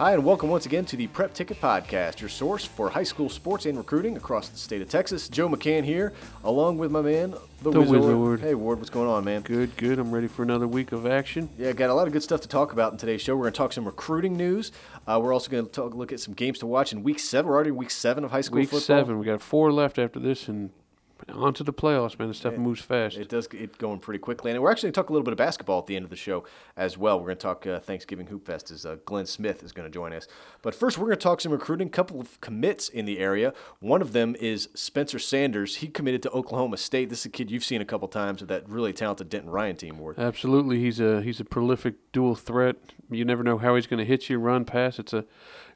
Hi, and welcome once again to the Prep Ticket Podcast, your source for high school sports and recruiting across the state of Texas. Joe McCann here, along with my man, the, The Wizard. Wizard. Hey, Ward, what's going on, man? Good, good. I'm ready for another week of action. Yeah, got a lot of good stuff to talk about in today's show. We're going to talk some recruiting news. Uh, we're also going to talk, look at some games to watch in week seven. We're already in week seven of high school Week football. seven. We got four left after this, and on to the playoffs, man. The stuff moves fast. It does get going pretty quickly. And we're actually going to talk a little bit of basketball at the end of the show as well. We're going to talk uh, Thanksgiving Hoop Fest as uh, Glenn Smith is going to join us. But first, we're going to talk some recruiting. A couple of commits in the area. One of them is Spencer Sanders. He committed to Oklahoma State. This is a kid you've seen a couple times with that really talented Denton Ryan team, Ward. Absolutely, he's a he's a prolific dual threat. You never know how he's going to hit you, run, pass. It's a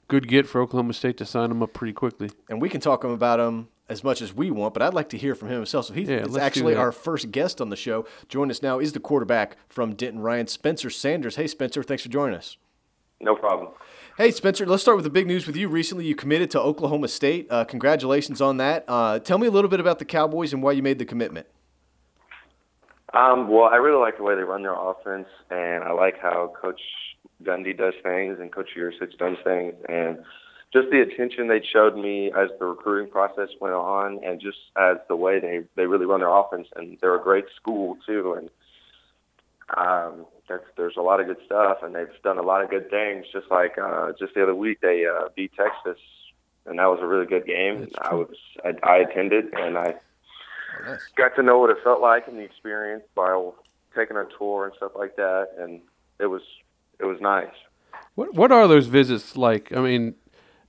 good get for Oklahoma State to sign him up pretty quickly. And we can talk about him as much as we want, but I'd like to hear from him himself. So he's Yeah, it's let's do actually our first guest on the show. Join us now is the quarterback from Denton Ryan, Spencer Sanders. Hey, Spencer, thanks for joining us. No problem. Hey, Spencer, let's start with the big news with you. Recently, you committed to Oklahoma State. Uh, congratulations on that. Uh, tell me a little bit about the Cowboys and why you made the commitment. Um, well, I really like the way they run their offense, and I like how Coach Gundy does things and Coach Yurcich does things, and just the attention they showed me as the recruiting process went on, and just as the way they they really run their offense, and they're a great school too, and um, that's, there's a lot of good stuff, and they've done a lot of good things. Just like uh, just the other week, they uh, beat Texas, and that was a really good game. I was I, I attended, and I Oh, nice. got to know what it felt like and the experience by taking a tour and stuff like that, and it was it was nice. What what are those visits like? I mean,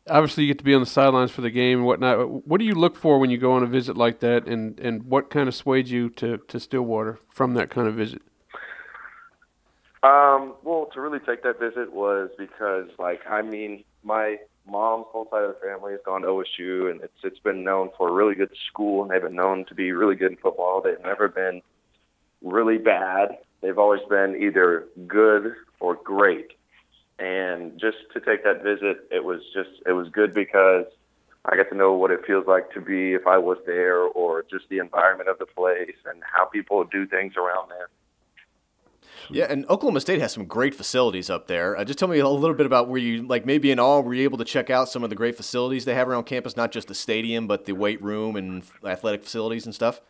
obviously you get to be on the sidelines for the game and whatnot. What do you look for when you go on a visit like that, and and what kind of swayed you to to Stillwater from that kind of visit? Um, well, to really take that visit was because, like, I mean, my mom's whole side of the family has gone to OSU, and it's it's been known for a really good school, and they've been known to be really good in football. They've never been really bad. They've always been either good or great. And just to take that visit, it was just it was good because I got to know what it feels like to be if I was there, or just the environment of the place and how people do things around there. Yeah, and Oklahoma State has some great facilities up there. Uh, just tell me a little bit about where you, like maybe in all, were you able to check out some of the great facilities they have around campus, not just the stadium, but the weight room and athletic facilities and stuff?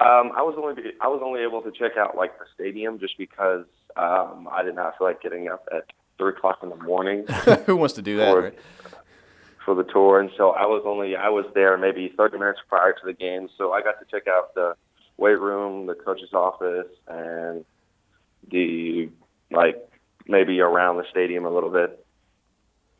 Um, I was only I was only able to check out like the stadium just because um, I did not feel like getting up at three o'clock in the morning Who wants to do that, Or- right? for the tour, and so I was only I was there maybe 30 minutes prior to the game, so I got to check out the weight room, the coach's office, and the like maybe around the stadium a little bit.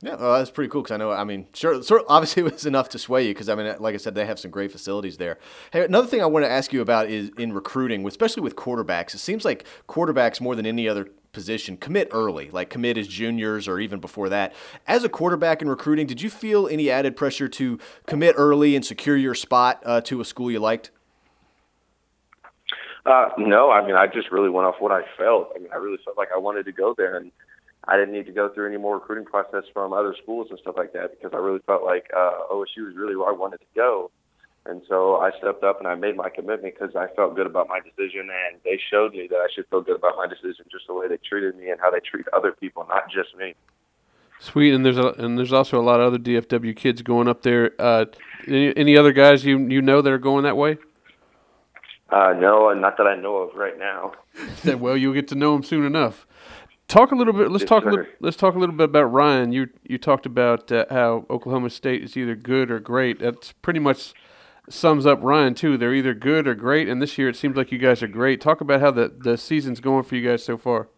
Yeah, well, that's pretty cool because I know. I mean, sure, sure. Obviously, it was enough to sway you because I mean, like I said, they have some great facilities there. Hey, another thing I want to ask you about is in recruiting, especially with quarterbacks. It seems like quarterbacks more than any other position commit early, like commit as juniors or even before that. As a quarterback in recruiting, did you feel any added pressure to commit early and secure your spot uh, to a school you liked? Uh, no, I mean, I just really went off what I felt. I mean, I really felt like I wanted to go there, and I didn't need to go through any more recruiting process from other schools and stuff like that because I really felt like uh, OSU was really where I wanted to go. And so I stepped up and I made my commitment because I felt good about my decision, and they showed me that I should feel good about my decision just the way they treated me and how they treat other people, not just me. Sweet, and there's a and there's also a lot of other DFW kids going up there. Uh, any, any other guys you you know that are going that way? Uh, no, not that I know of right now. well, you'll get to know them soon enough. Talk a little bit. Let's talk a little. Let's talk a little bit about Ryan. You you talked about uh, how Oklahoma State is either good or great. That's pretty much sums up Ryan too. They're either good or great, and this year it seems like you guys are great. Talk about how the the season's going for you guys so far.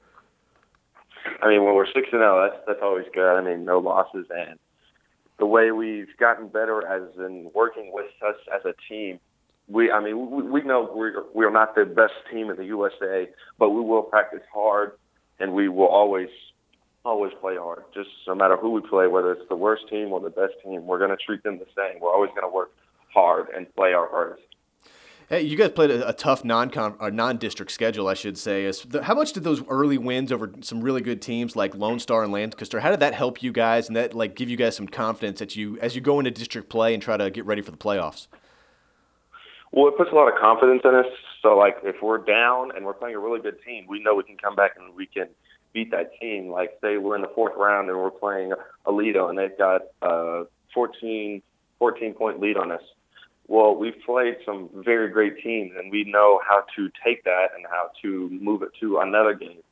I mean, when we're six and zero, that's that's always good. I mean, no losses, and the way we've gotten better as in working with us as a team. We, I mean, we, we know we're we're not the best team in the USA, but we will practice hard, and we will always always play hard. Just no matter who we play, whether it's the worst team or the best team, we're going to treat them the same. We're always going to work hard and play our hardest. Hey, you guys played a, a tough non or non-district schedule, I should say. How much did those early wins over some really good teams like Lone Star and Lancaster? How did that help you guys, and that like give you guys some confidence that you as you go into district play and try to get ready for the playoffs? Well, it puts a lot of confidence in us. So, like, if we're down and we're playing a really good team, we know we can come back and we can beat that team. Like say we're in the fourth round and we're playing Aledo and they've got a 14, 14 point lead on us. Well, we've played some very great teams and we know how to take that and how to move it to another game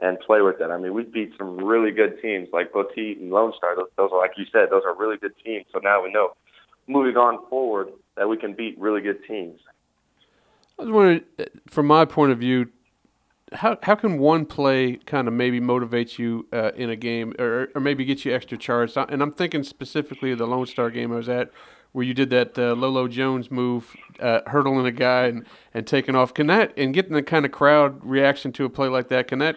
and play with it. I mean, we beat some really good teams like Boutte and Lone Star. Those, those are, like you said, those are really good teams. So now we know moving on forward that we can beat really good teams. I was wondering, uh, from my point of view, how how can one play kind of maybe motivate you uh, in a game, or or maybe get you extra charged? And I'm thinking specifically of the Lone Star game I was at, where you did that uh, Lolo Jones move, uh, hurdling a guy and, and taking off. Can that and getting the kind of crowd reaction to a play like that? Can that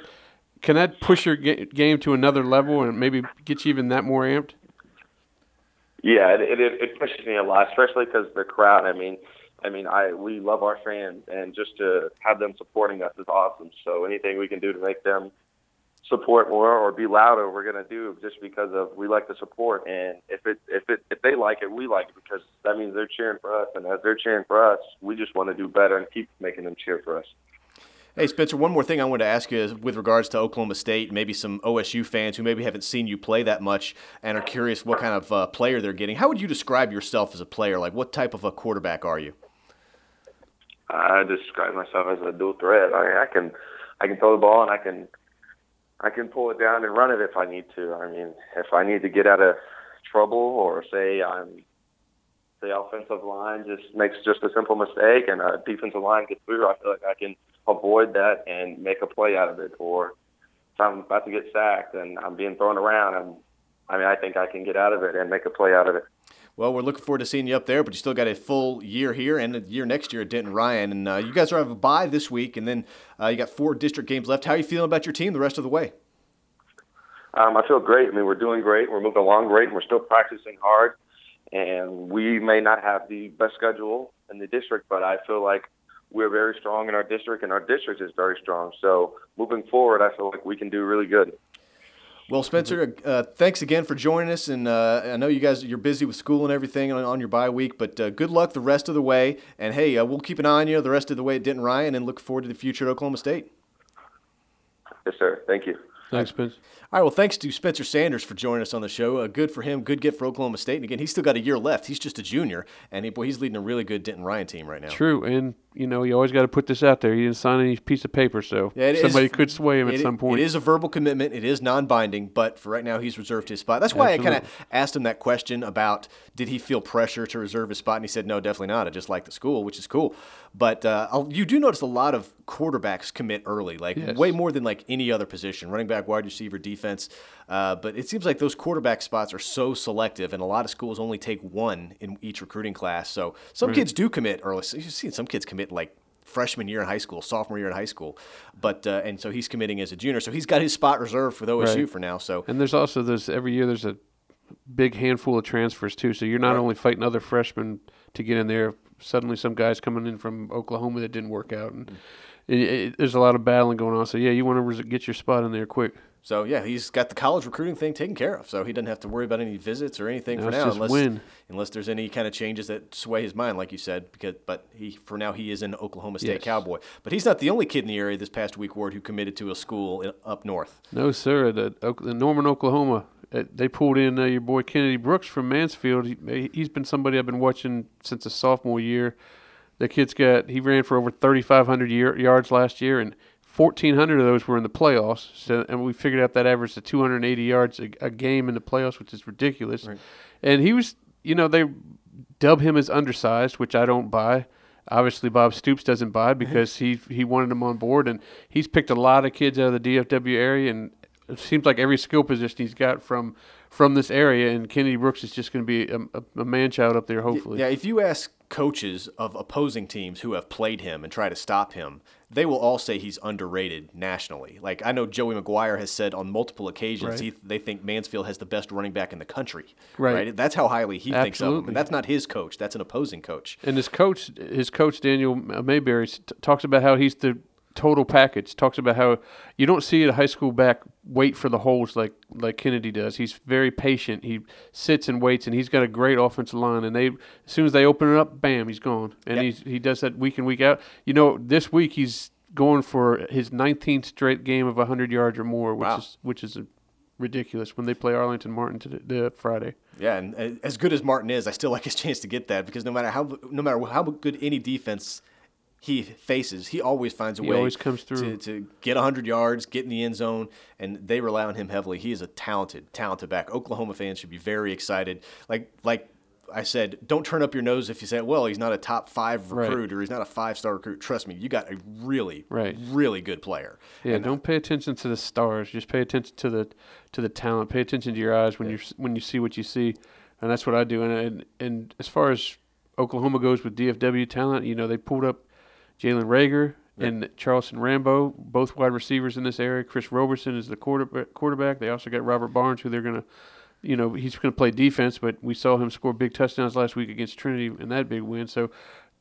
can that push your ga- game to another level and maybe get you even that more amped? Yeah, it it, it pushes me a lot, especially because the crowd. I mean, I mean, I we love our fans, and just to have them supporting us is awesome. So anything we can do to make them support more or be louder, we're gonna do just because of we like the support. And if it if it if they like it, we like it because that means they're cheering for us, and as they're cheering for us, we just want to do better and keep making them cheer for us. Hey, Spencer, one more thing I wanted to ask you is with regards to Oklahoma State, maybe some OSU fans who maybe haven't seen you play that much and are curious what kind of uh, player they're getting. How would you describe yourself as a player? Like, what type of a quarterback are you? I describe myself as a dual threat. I, mean, I can, I can throw the ball and I can, I can pull it down and run it if I need to. I mean, if I need to get out of trouble or say I'm, the offensive line just makes just a simple mistake and a defensive line gets through, I feel like I can avoid that and make a play out of it. Or if I'm about to get sacked and I'm being thrown around, and I mean, I think I can get out of it and make a play out of it. Well, we're looking forward to seeing you up there, but you still got a full year here and a year next year at Denton Ryan. And uh, you guys are have a bye this week, and then uh, you got four district games left. How are you feeling about your team the rest of the way? Um, I feel great. I mean, we're doing great. We're moving along great, and we're still practicing hard. And we may not have the best schedule in the district, but I feel like we're very strong in our district, and our district is very strong. So moving forward, I feel like we can do really good. Well, Spencer, uh, thanks again for joining us, and uh, I know you guys you're busy with school and everything on, on your bye week, but uh, good luck the rest of the way. And hey, uh, we'll keep an eye on you the rest of the way at Denton Ryan, and look forward to the future at Oklahoma State. Yes, sir. Thank you. Thanks, Spencer. All right. Well, thanks to Spencer Sanders for joining us on the show. Uh, good for him. Good get for Oklahoma State. And again, he's still got a year left. He's just a junior, and he, boy, he's leading a really good Denton Ryan team right now. True, and you know you always got to put this out there. He didn't sign any piece of paper, so Yeah, it is- somebody could sway him at some point. It is a verbal commitment. It is non-binding, but for right now, he's reserved his spot. That's why I kind of asked him that question about did he feel pressure to reserve his spot, and he said no, definitely not. I just like the school, which is cool. But uh, I'll- you do notice a lot of quarterbacks commit early, like Yes. way more than like any other position, running back, wide receiver, defense. Uh, but it seems like those quarterback spots are so selective, and a lot of schools only take one in each recruiting class. So some kids do commit early. You've seen some kids commit like freshman year in high school, sophomore year in high school. But uh, and so he's committing as a junior. So he's got his spot reserved for the OSU Right. for now. So And there's also there's every year there's a big handful of transfers too. So you're not Right. only fighting other freshmen to get in there. Suddenly, some guys coming in from Oklahoma that didn't work out, and it, it, there's a lot of battling going on. So yeah, you want to res- get your spot in there quick. So yeah, he's got the college recruiting thing taken care of. So he doesn't have to worry about any visits or anything for now, unless win. unless there's any kind of changes that sway his mind, like you said. Because but he for now he is an Oklahoma State Yes. Cowboy. But he's not the only kid in the area this past week, Ward, who committed to a school in, up north. No, sir. The, the Norman, Oklahoma, they pulled in uh, your boy Kennedy Brooks from Mansfield. He, he's been somebody I've been watching since his sophomore year. The kid's got he ran for over 3,500 yards last year, and 1,400 of those were in the playoffs. So, and we figured out that average to 280 yards a, a game in the playoffs, which is ridiculous. And he was, you know, they dub him as undersized, which I don't buy. Obviously, Bob Stoops doesn't buy because he he wanted him on board, and he's picked a lot of kids out of the DFW area, and it seems like every skill position he's got from from this area, and Kennedy Brooks is just going to be a, a, a man child up there, hopefully. Yeah, if you ask coaches of opposing teams who have played him and try to stop him, they will all say he's underrated nationally. Like I know Joey McGuire has said on multiple occasions, Right. he, they think Mansfield has the best running back in the country. Right. That's how highly he thinks of him. Absolutely. And that's not his coach. That's an opposing coach. And his coach, his coach Daniel Mayberry, t- talks about how he's the total package. Talks about how you don't see a high school back wait for the holes like like Kennedy does. He's very patient. He sits and waits, and he's got a great offensive line. And they, as soon as they open it up, bam, he's gone. And Yep. he's he does that week in week out. You know, this week he's going for his 19th straight game of 100 yards or more, which Wow. is which is ridiculous when they play Arlington Martin to the, Friday. Yeah, and uh, as good as Martin is, I still like his chance to get that because no matter how no matter how good any defense he faces, he always finds a He way always comes through. to, to get 100 yards, get in the end zone, and they rely on him heavily. He is a talented, talented back. Oklahoma fans should be very excited. Like like I said, don't turn up your nose if you say, well, he's not a top five Right. recruit or he's not a five star recruit. Trust me, you got a really, Right. really good player. Yeah, And, uh, don't pay attention to the stars. Just pay attention to the to the talent. Pay attention to your eyes when you when you see what you see, and that's what I do. And and, and as far as Oklahoma goes with DFW talent, you know they pulled up Jalen Reagor and Charleston Rambo, both wide receivers in this area. Chris Robison is the quarterback. Quarterback. They also got Robert Barnes, who they're gonna. You know he's going to play defense, but we saw him score big touchdowns last week against Trinity in that big win. So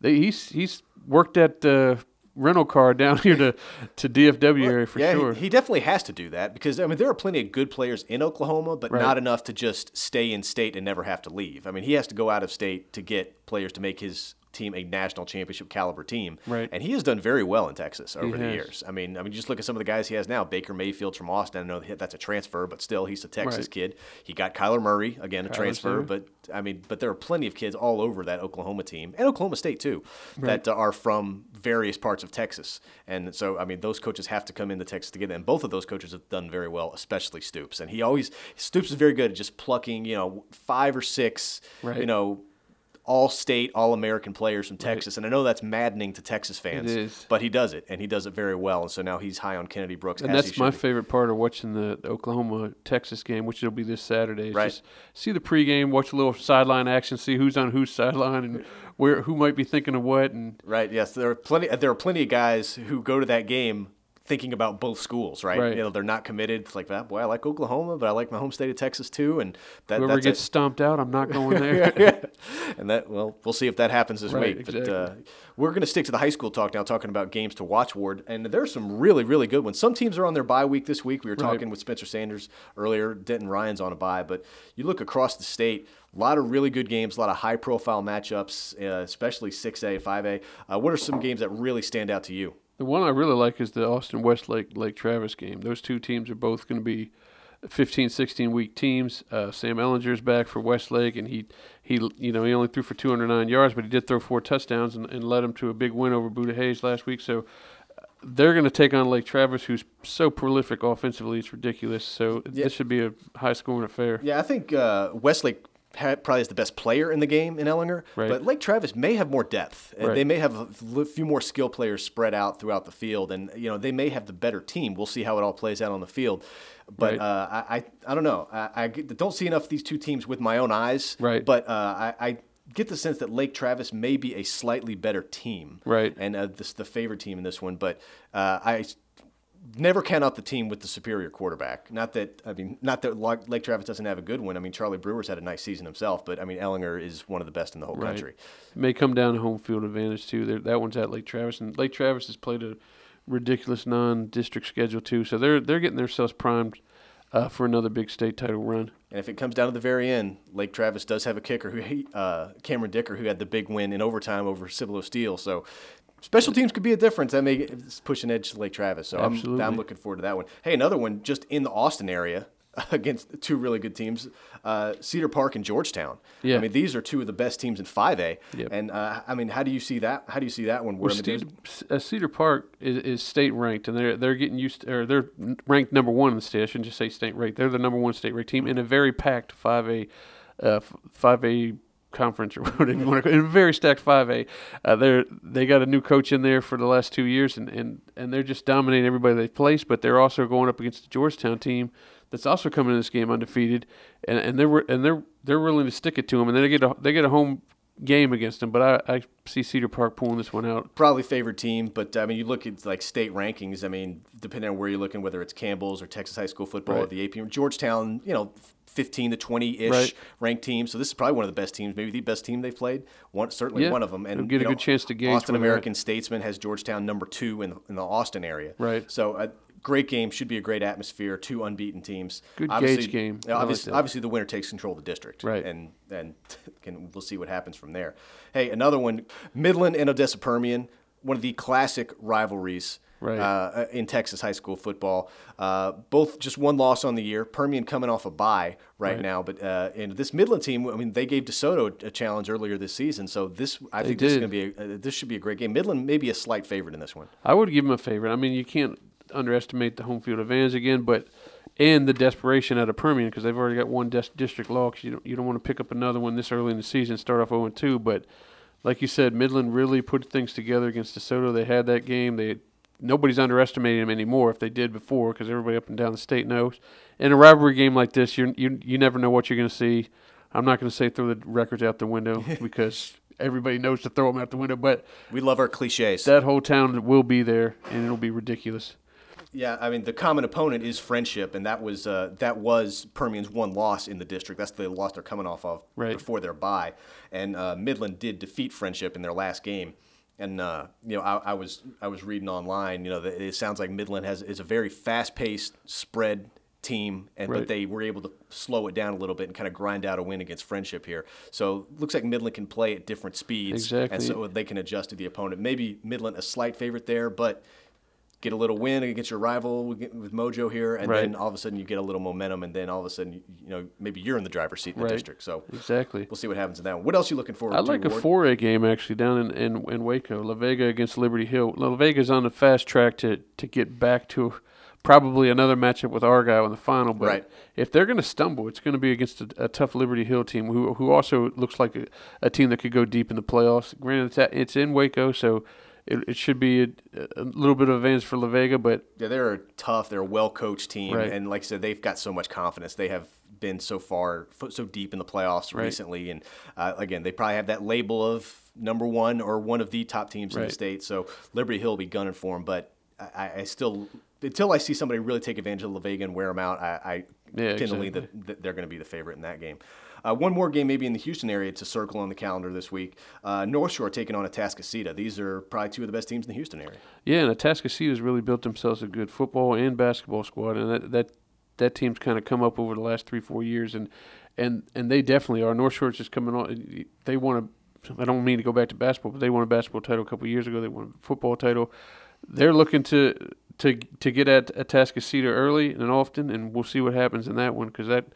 they, he's he's worked that uh, rental car down here to to DFW area for yeah, he- sure. he, definitely has to do that because I mean there are plenty of good players in Oklahoma, but Right. not enough to just stay in state and never have to leave. I mean he has to go out of state to get players to make his team a national championship caliber team. Right. And he has done very well in Texas over the has. years. I mean, I mean just look at some of the guys he has now. Baker Mayfield from Austin. I know that's a transfer, but still he's a Texas Right. kid. He got Kyler Murray again, a Kyler's transfer, there. but I mean, but there are plenty of kids all over that Oklahoma team and Oklahoma State too that uh, are from various parts of Texas. And so, I mean, those coaches have to come into Texas to get them. And both of those coaches have done very well, especially Stoops. And he always Stoops is very good at just plucking, you know, five or six, Right. you know. All state, all American players from Texas. And I know that's maddening to Texas fans, is. but he does it, and he does it very well. And so now he's high on Kennedy Brooks. and that's my be. favorite part of watching the, the Oklahoma Texas game, which it'll be this Saturday. is Right. Just see the pregame, watch a little sideline action, see who's on whose sideline and where who might be thinking of what, and Right. Yes, there are plenty. There are plenty of guys who go to that game thinking about both schools. Right. Right. You know, they're not committed. It's like that. Boy, I like Oklahoma, but I like my home state of Texas too. And that, whoever that's gets it. stomped out, I'm not going there. and that well, we'll see if that happens this Right, week. But uh, we're going to stick to the high school talk now, talking about games to watch. Ward, and there's some really, really good ones. Some teams are on their bye week this week. We were Right. talking with Spencer Sanders earlier. Denton Ryan's on a bye, but you look across the state. A lot of really good games, a lot of high-profile matchups, uh, especially 6A, 5A. Uh, what are some games that really stand out to you? The one I really like is the Austin Westlake Lake Travis game. Those two teams are both going to be 15, 16 week teams. Uh, Sam Ehlinger's back for Westlake, and he he you know he only threw for 209 yards, but he did throw four touchdowns and, and led them to a big win over Buda Hays last week. So uh, they're going to take on Lake Travis, who's so prolific offensively, it's ridiculous. So Yeah. this should be a high scoring affair. Yeah, I think uh, Westlake probably is the best player in the game in Ehlinger, Right. but Lake Travis may have more depth. Right. They may have a few more skill players spread out throughout the field, and you know they may have the better team. We'll see how it all plays out on the field. But Right. uh, I, I, I don't know. I, I don't see enough of these two teams with my own eyes. Right. But uh, I, I get the sense that Lake Travis may be a slightly better team. Right. And uh, this the favorite team in this one, but uh, I never count out the team with the superior quarterback. Not that I mean, not that Lake Travis doesn't have a good one. I mean, Charlie Brewer's had a nice season himself, but I mean, Ehlinger is one of the best in the whole Right. country. It may come down to home field advantage too. There, that one's at Lake Travis, and Lake Travis has played a ridiculous non-district schedule too. So they're they're getting themselves primed uh, for another big state title run. And if it comes down to the very end, Lake Travis does have a kicker who uh, Cameron Dicker, who had the big win in overtime over Cibolo Steele. So. Special teams could be a difference. That may push an edge to Lake Travis. So I'm, I'm looking forward to that one. Hey, another one just in the Austin area against two really good teams, uh, Cedar Park and Georgetown. Yeah. I mean, these are two of the best teams in 5A. Yep. And uh, I mean, how do you see that? How do you see that one? Well, Where, mean, Cedar, uh, Cedar Park is, is state ranked, and they're they're getting used, to, or they're ranked number one in the state. I shouldn't just say state ranked. They're the number one state ranked team in a very packed five A, five A conference or whatever you want to call it, very stacked five A. Uh, they're they got a new coach in there for the last two years, and, and, and they're just dominating everybody they place. But they're also going up against the Georgetown team that's also coming in this game undefeated, and and they're and they're they're willing to stick it to them, and then they get a they get a home game against them. But I, I see Cedar Park pulling this one out. probably favorite team, but I mean, you look at like state rankings. I mean, depending on where you're looking, whether it's Campbell's or Texas high school football or the AP, Georgetown, you know, 15 to 20 ish Right. ranked team. So this is probably one of the best teams, maybe the best team they've played. One certainly Yeah. one of them. And They'll get a know, good chance to gauge Austin. American Statesman has Georgetown number two in the, in the Austin area. Right. So a great game should be a great atmosphere. Two unbeaten teams. Good obviously, gauge game. like Obviously, that. obviously, the winner takes control of the district. Right. And and can we'll see what happens from there. Hey, another one, Midland and Odessa Permian, one of the classic rivalries Right. Uh, in Texas high school football. Uh, both just one loss on the year. Permian coming off a bye right, Right. now, but uh, and this Midland team, I mean, they gave DeSoto a challenge earlier this season. So this, I They think this is going to be a, uh, this should be a great game. Midland may be a slight favorite in this one. I would give them a favorite. I mean, you can't underestimate the home field advantage again, but and the desperation out of Permian because they've already got one dis- district loss. You don't you don't want to pick up another one this early in the season, start off 0 2. But like you said, Midland really put things together against DeSoto. They had that game. They nobody's underestimating them anymore if they did before because everybody up and down the state knows. In a rivalry game like this, you you you never know what you're going to see. I'm not going to say throw the records out the window because everybody knows to throw them out the window, but We love our cliches. that whole town will be there and it'll be ridiculous. Yeah, I mean the common opponent is Frenship, and that was uh, that was Permian's one loss in the district. That's the loss they're coming off of Right. before their bye. And uh, Midland did defeat Frenship in their last game. And uh, you know, I, I was I was reading online. You know, that it sounds like Midland has is a very fast paced spread team, and Right. but they were able to slow it down a little bit and kind of grind out a win against Frenship here. So looks like Midland can play at different speeds, Exactly. and so they can adjust to the opponent. Maybe Midland a slight favorite there, but get a little win against your rival with Mojo here, and Right. then all of a sudden you get a little momentum, and then all of a sudden you, know maybe you're in the driver's seat in the Right. district. So Exactly. we'll see what happens in that one. What else are you looking forward I to? like a Ward? 4A game actually down in, in, in Waco. La Vega against Liberty Hill. La Vega's on the fast track to, to get back to probably another matchup with Argyle in the final. But Right. if they're going to stumble, it's going to be against a, a tough Liberty Hill team who who also looks like a, a team that could go deep in the playoffs. Granted, it's, at, it's in Waco, so it, it should be a, a little bit of advantage for La Vega, but Yeah, they're a tough. They're a well coached team, Right. and like I said, they've got so much confidence. They have been so far, so deep in the playoffs Right. recently, and uh, again, they probably have that label of number one or one of the top teams in the state. So Liberty Hill will be gunning for them, but I, I still, until I see somebody really take advantage of La Vega and wear them out, I, I Yeah, tend to lean that that they're going to be the favorite in that game. Uh, one more game, maybe in the Houston area, to circle on the calendar this week. Uh, North Shore taking on Atascocita. These are probably two of the best teams in the Houston area. Yeah, and Atascocita's really built themselves a good football and basketball squad, and that that, that team's kind of come up over the last three four years, and and and they definitely are. North Shore's just coming on. They want to. I don't mean to go back to basketball, but they won a basketball title a couple years ago. They won a football title. They're looking to to to get at Atascocita early and often, and we'll see what happens in that one because that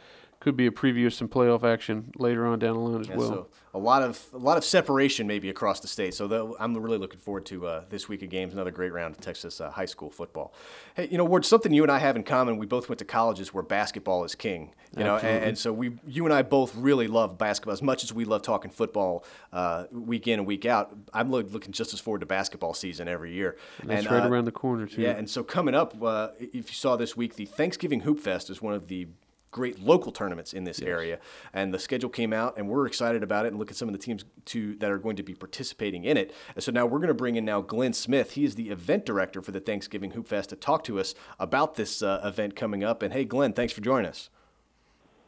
could be a preview of some playoff action later on down the line as Yeah, well. so a lot of a lot of separation maybe across the state. So the, I'm really looking forward to uh, this week of games. Another great round of Texas uh, high school football. Hey, you know, Ward, something you and I have in common. We both went to colleges where basketball is king. You know, and, and so we, you and I both really love basketball as much as we love talking football uh, week in and week out. I'm look, looking just as forward to basketball season every year. That's and, right uh, around the corner too. yeah, and so coming up, uh, if you saw this week, the Thanksgiving Hoop Fest is one of the great local tournaments in this area, and the schedule came out, and we're excited about it, and look at some of the teams to that are going to be participating in it. And so now we're going to bring in now Glenn Smith. He is the event director for the Thanksgiving Hoop Fest to talk to us about this uh, event coming up. And hey, Glenn, thanks for joining us.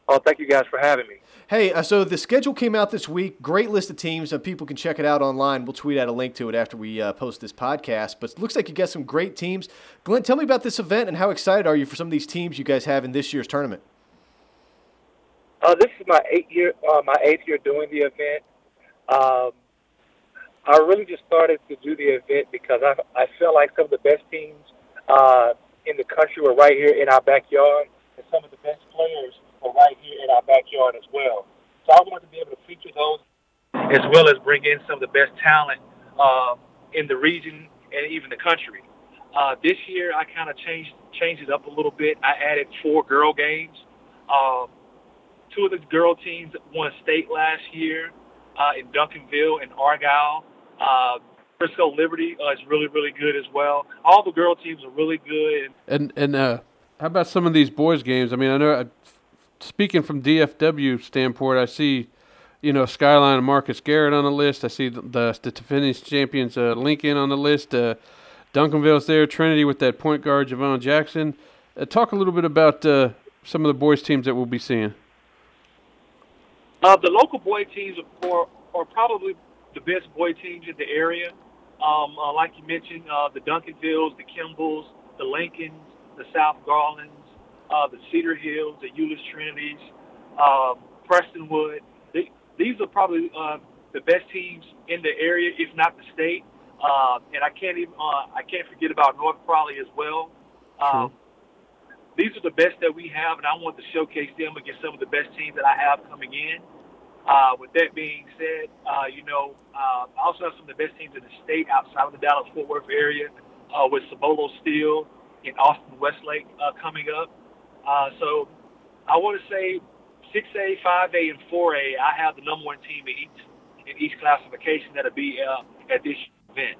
Oh, thank you guys for having me. Hey, uh, so the schedule came out this week. Great list of teams. Uh, people can check it out online. We'll tweet out a link to it after we uh, post this podcast. But it looks like you got some great teams. Glenn, tell me about this event and how excited are you for some of these teams you guys have in this year's tournament? Uh, this is my eighth year, uh, my eighth year doing the event. Um, I really just started to do the event because I, I felt like some of the best teams uh, in the country were right here in our backyard, and some of the best players were right here in our backyard as well. So I wanted to be able to feature those, as well as bring in some of the best talent um, in the region and even the country. Uh, this year, I kind of changed changed it up a little bit. I added four girl games. Um, two of the girl teams won state last year uh, in Duncanville and Argyle. Uh, Frisco Liberty uh, is really, really good as well. All the girl teams are really good. And and uh, how about some of these boys games? I mean, I know. I, speaking from DFW standpoint, I see, you know, Skyline and Marcus Garrett on the list. I see the the, the defending champions uh, Lincoln on the list. Uh, Duncanville's there. Trinity with that point guard Javon Jackson. Uh, talk a little bit about uh, some of the boys teams that we'll be seeing. Uh, the local boy teams are, are probably the best boy teams in the area. Um, uh, like you mentioned, uh, the Duncanvilles, the Kimballs, the Lincolns, the South Garlands, uh, the Cedar Hills, the Euless Trinities, um, Prestonwood. They, these are probably uh, the best teams in the area, if not the state. uh, and I can't even uh, I can't forget about North Crowley as well. Um, these are the best that we have, and I want to showcase them against some of the best teams that I have coming in. Uh, with that being said, uh, you know, uh, I also have some of the best teams in the state outside of the Dallas Fort Worth area uh, with Cibolo Steele and Austin Westlake uh, coming up. Uh, so I want to say 6A, 5A, and 4A, I have the number one team in each in each classification that'll be uh, at this event.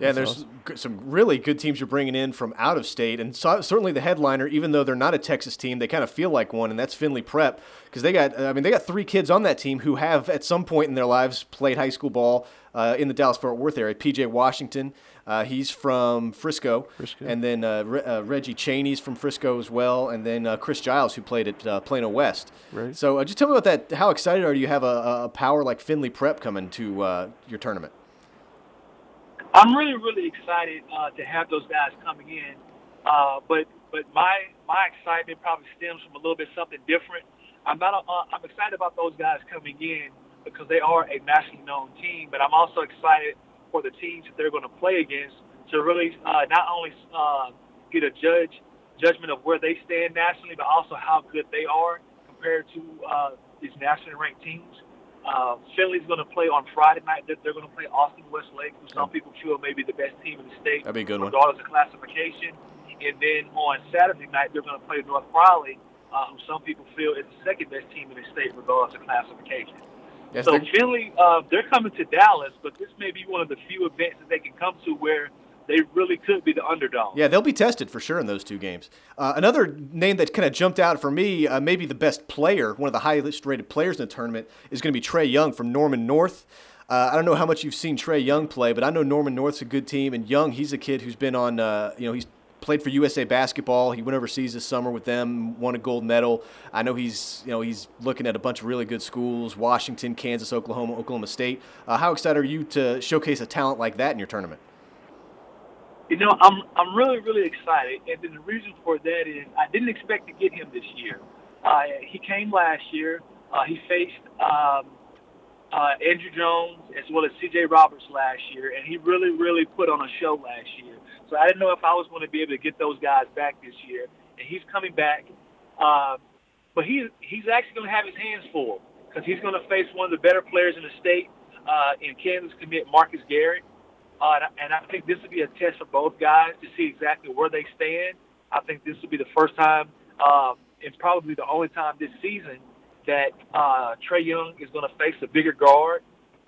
Yeah, there's some really good teams you're bringing in from out of state, and so, certainly the headliner, even though they're not a Texas team, they kind of feel like one, and that's Findlay Prep because they got, I mean, they got three kids on that team who have at some point in their lives played high school ball uh, in the Dallas Fort Worth area. PJ Washington, uh, he's from Frisco, Frisco. and then uh, Re- uh, Reggie Chaney's from Frisco as well, and then uh, Chris Giles who played at uh, Plano West. Right. So just tell me about that. How excited are you to have a, a power like Findlay Prep coming to your tournament? I'm really, really excited uh, to have those guys coming in. Uh, but but my my excitement probably stems from a little bit something different. I'm not uh, I'm excited about those guys coming in because they are a nationally known team. But I'm also excited for the teams that they're going to play against to really uh, not only uh, get a judge judgment of where they stand nationally, but also how good they are compared to uh, these nationally ranked teams. Uh, Findlay's going to play on Friday night. They're, they're going to play Austin Westlake, who some people feel may be the best team in the state, That'd be a good regardless one. of classification. And then on Saturday night, they're going to play North Crowley, uh, who some people feel is the second best team in the state, regardless of classification. Yes, so they're- Findlay, uh, they're coming to Dallas, but this may be one of the few events that they can come to where they really could be the underdog. Yeah, they'll be tested for sure in those two games. Uh, another name that kind of jumped out for me, uh, maybe the best player, one of the highest rated players in the tournament, is going to be Trae Young from Norman North. Uh, I don't know how much you've seen Trae Young play, but I know Norman North's a good team, and Young, he's a kid who's been on, uh, you know, he's played for USA basketball. He went overseas this summer with them, won a gold medal. I know he's, you know, he's looking at a bunch of really good schools: Washington, Kansas, Oklahoma, Oklahoma State. Uh, how excited are you to showcase a talent like that in your tournament? You know, I'm I'm really really excited, and then the reason for that is I didn't expect to get him this year. Uh, he came last year. Uh, he faced um, uh, Andrew Jones as well as C.J. Roberts last year, and he really really put on a show last year. So I didn't know if I was going to be able to get those guys back this year, and he's coming back. Uh, but he he's actually going to have his hands full because he's going to face one of the better players in the state uh, in Kansas commit Marcus Garrett. Uh, and I think this will be a test for both guys to see exactly where they stand. I think this will be the first time, um, and probably the only time this season, that uh, Trae Young is going to face a bigger guard.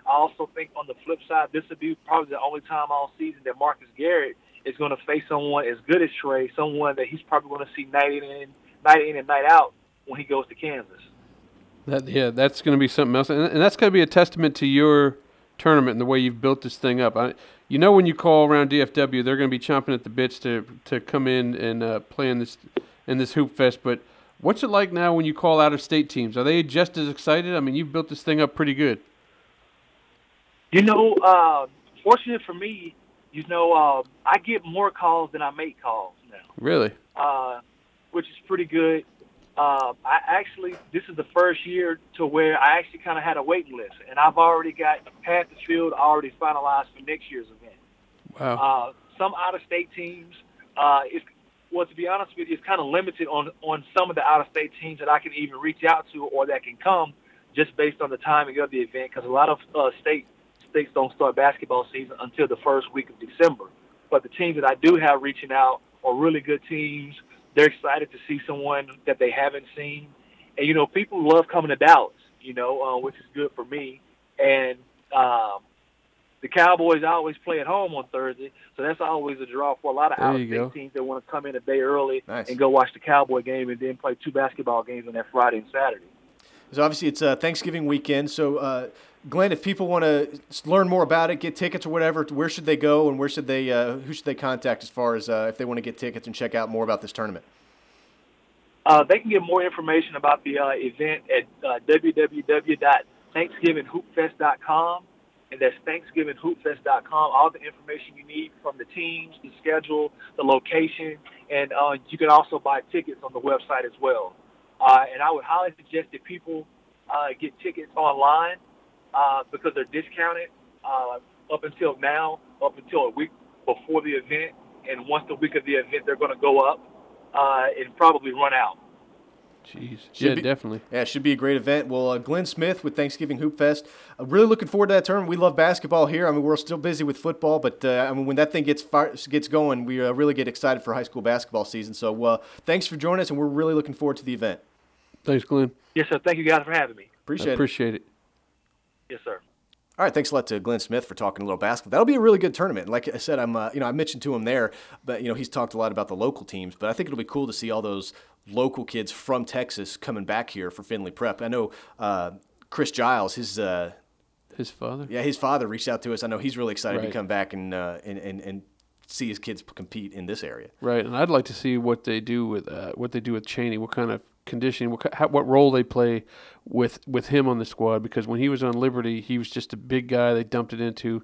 I also think on the flip side, this will be probably the only time all season that Marcus Garrett is going to face someone as good as Trae, someone that he's probably going to see night in, night in and night out when he goes to Kansas. That yeah, that's going to be something else, and, and that's going to be a testament to your tournament and the way you've built this thing up. I, you know, when you call around DFW, they're going to be chomping at the bits to to come in and uh, play in this in this hoop fest. But what's it like now when you call out of state teams? Are they just as excited? I mean, you've built this thing up pretty good. You know, uh, fortunate for me, you know, uh, I get more calls than I make calls now. Really? Uh, which is pretty good. Uh, I actually, this is the first year to where I actually kind of had a waiting list, and I've already got half the field already finalized for next year's event. Wow. Uh, some out-of-state teams, uh, it's, well, to be honest with you, it's kind of limited on on some of the out-of-state teams that I can even reach out to or that can come, just based on the timing of the event. Because a lot of uh, state states don't start basketball season until the first week of December. But the teams that I do have reaching out are really good teams. They're excited to see someone that they haven't seen, and you know, people love coming to Dallas. You know, uh, which is good for me. And um, the Cowboys always play at home on Thursday, so that's always a draw for a lot of There you go. out-of-state teams that want to come in a day early Nice. and go watch the Cowboy game and then play two basketball games on that Friday and Saturday. So obviously it's uh, Thanksgiving weekend. So uh, Glenn, if people want to learn more about it, get tickets or whatever, where should they go and where should they uh, who should they contact as far as uh, if they want to get tickets and check out more about this tournament? Uh, they can get more information about the uh, event at uh, www.thanksgivinghoopfest.com, and that's thanksgivinghoopfest.com. All the information you need from the teams, the schedule, the location, and uh, you can also buy tickets on the website as well. Uh, and I would highly suggest that people get tickets online uh, because they're discounted uh, up until now. up until a week before the event, and once the week of the event, they're going to go up uh, and probably run out. Jeez. Should yeah, be- definitely. Yeah, it should be a great event. Well, uh, Glenn Smith with Thanksgiving Hoop Fest. I'm really looking forward to that tournament. We love basketball here. I mean, we're still busy with football, but uh, I mean, when that thing gets fire, gets going, we uh, really get excited for high school basketball season. So, uh, thanks for joining us, and we're really looking forward to the event. Thanks, Glenn. Yes, sir. Thank you guys for having me. I Appreciate it. appreciate it. Yes, sir. All right, thanks a lot to Glenn Smith for talking a little basketball. That'll be a really good tournament. Like I said, I'm, uh, you know, I mentioned to him there, but you know, he's talked a lot about the local teams. But I think it'll be cool to see all those local kids from Texas coming back here for Findlay Prep. I know uh, Chris Giles, his uh, His father. yeah, his father reached out to us. I know he's really excited to come back and, uh, and and and see his kids compete in this area. Right, and I'd like to see what they do with uh, what they do with Chaney. What kind of conditioning? What how, what role they play with with him on the squad? Because when he was on Liberty, he was just a big guy. They dumped it into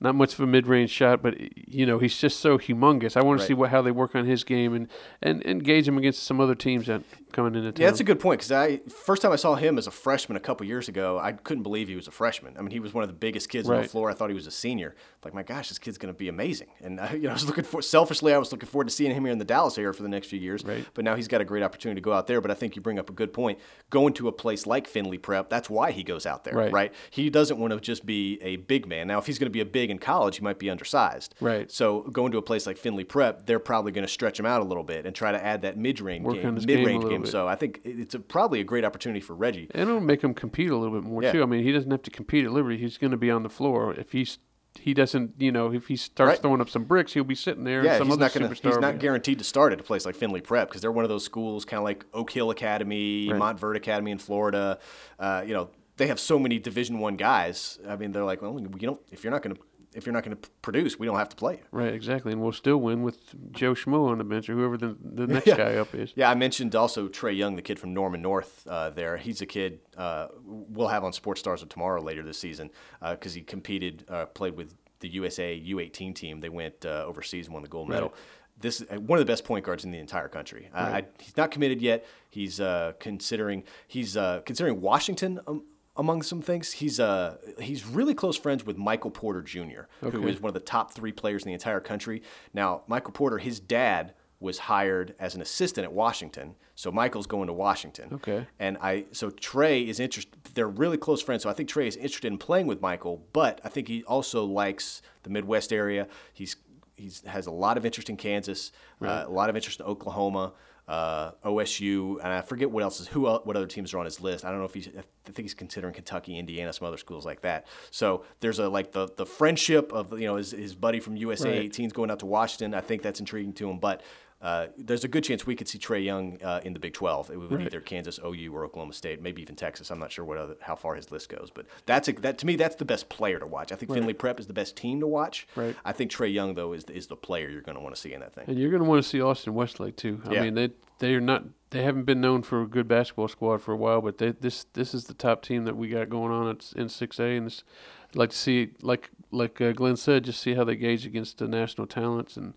not much of a mid range shot, but you know he's just so humongous. I want to Right. see what how they work on his game and and engage him against some other teams that coming into town. Yeah, that's a good point because I first time I saw him as a freshman a couple years ago, I couldn't believe he was a freshman. I mean, he was one of the biggest kids on the floor. I thought he was a senior. Like, my gosh, this kid's going to be amazing. And I, you know, I was looking for selfishly, I was looking forward to seeing him here in the Dallas area for the next few years. Right. But now he's got a great opportunity to go out there. But I think you bring up a good point. Going to a place like Findlay Prep, that's why he goes out there, Right. right? He doesn't want to just be a big man. Now, if he's going to be a big in college, he might be undersized. Right. So going to a place like Findlay Prep, they're probably going to stretch him out a little bit and try to add that mid-range Work game, his mid-range little game. So I think it's a, probably a great opportunity for Reggie. And it'll make him compete a little bit more Yeah. too. I mean, he doesn't have to compete at Liberty. He's going to be on the floor. If he's he doesn't, you know, if he starts Right. throwing up some bricks, he'll be sitting there. Yeah, some he's not to. He's not be- guaranteed to start at a place like Findlay Prep because they're one of those schools, kind of like Oak Hill Academy, Right. Montverde Academy in Florida. Uh, you know, they have so many Division One guys. I mean, they're like, well, you don't. If you're not going to, if you're not going to produce, we don't have to play you. Right, exactly, and we'll still win with Joe Schmo on the bench or whoever the the next Yeah. guy up is. Yeah, I mentioned also Trae Young, the kid from Norman North. Uh, there, he's a kid uh, we'll have on Sports Stars of Tomorrow later this season because he competed, uh, played with the USA U18 team. They went uh, overseas and won the gold medal. This is uh, one of the best point guards in the entire country. I, I, he's not committed yet. He's uh, considering he's uh, considering Washington. Um, among some things, he's uh, he's really close friends with Michael Porter Jr., who Okay. is one of the top three players in the entire country. Now, Michael Porter, his dad was hired as an assistant at Washington, so Michael's going to Washington. Okay. And I so Trae is interested. They're really close friends, so I think Trae is interested in playing with Michael. But I think he also likes the Midwest area. He's he's has a lot of interest in Kansas, uh, a lot of interest in Oklahoma. Uh, OSU, and I forget what else is who what other teams are on his list. I don't know if he's I think he's considering Kentucky, Indiana, some other schools like that. So there's a like the the friendship of you know his, his buddy from USA Right. 18 going out to Washington. I think that's intriguing to him, but uh, there's a good chance we could see Trae Young uh, in the Big 12. It would be Right. either Kansas, OU, or Oklahoma State, maybe even Texas. I'm not sure what other, how far his list goes, but that's a, that to me that's the best player to watch. I think Findlay Prep is the best team to watch. Right. I think Trae Young though is is the player you're going to want to see in that thing. And you're going to want to see Austin Westlake too. I Yeah. mean, they they are not they haven't been known for a good basketball squad for a while, but they, this this is the top team that we got going on at, in 6A, and I'd like to see like like uh, Glenn said, just see how they gauge against the national talents and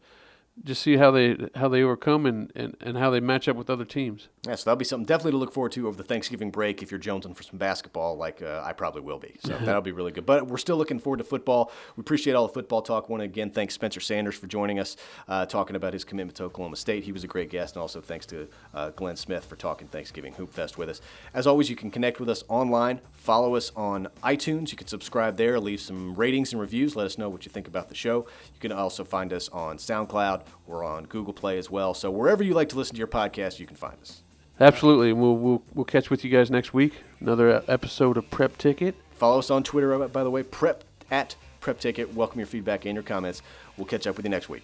just see how they how they overcome and, and, and how they match up with other teams. Yeah, so that'll be something definitely to look forward to over the Thanksgiving break if you're jonesing for some basketball, like uh, I probably will be. So that'll be really good. But we're still looking forward to football. We appreciate all the football talk. Want to again thank Spencer Sanders for joining us, uh, talking about his commitment to Oklahoma State. He was a great guest, and also thanks to uh, Glenn Smith for talking Thanksgiving Hoop Fest with us. As always, you can connect with us online. Follow us on iTunes. You can subscribe there, leave some ratings and reviews. Let us know what you think about the show. You can also find us on SoundCloud. We're on Google Play as well. So wherever you like to listen to your podcast, you can find us. Absolutely, we'll we'll we'll catch with you guys next week. Another episode of Prep Ticket. Follow us on Twitter, uh, by the way, prep at prep ticket. Welcome your feedback and your comments. We'll catch up with you next week.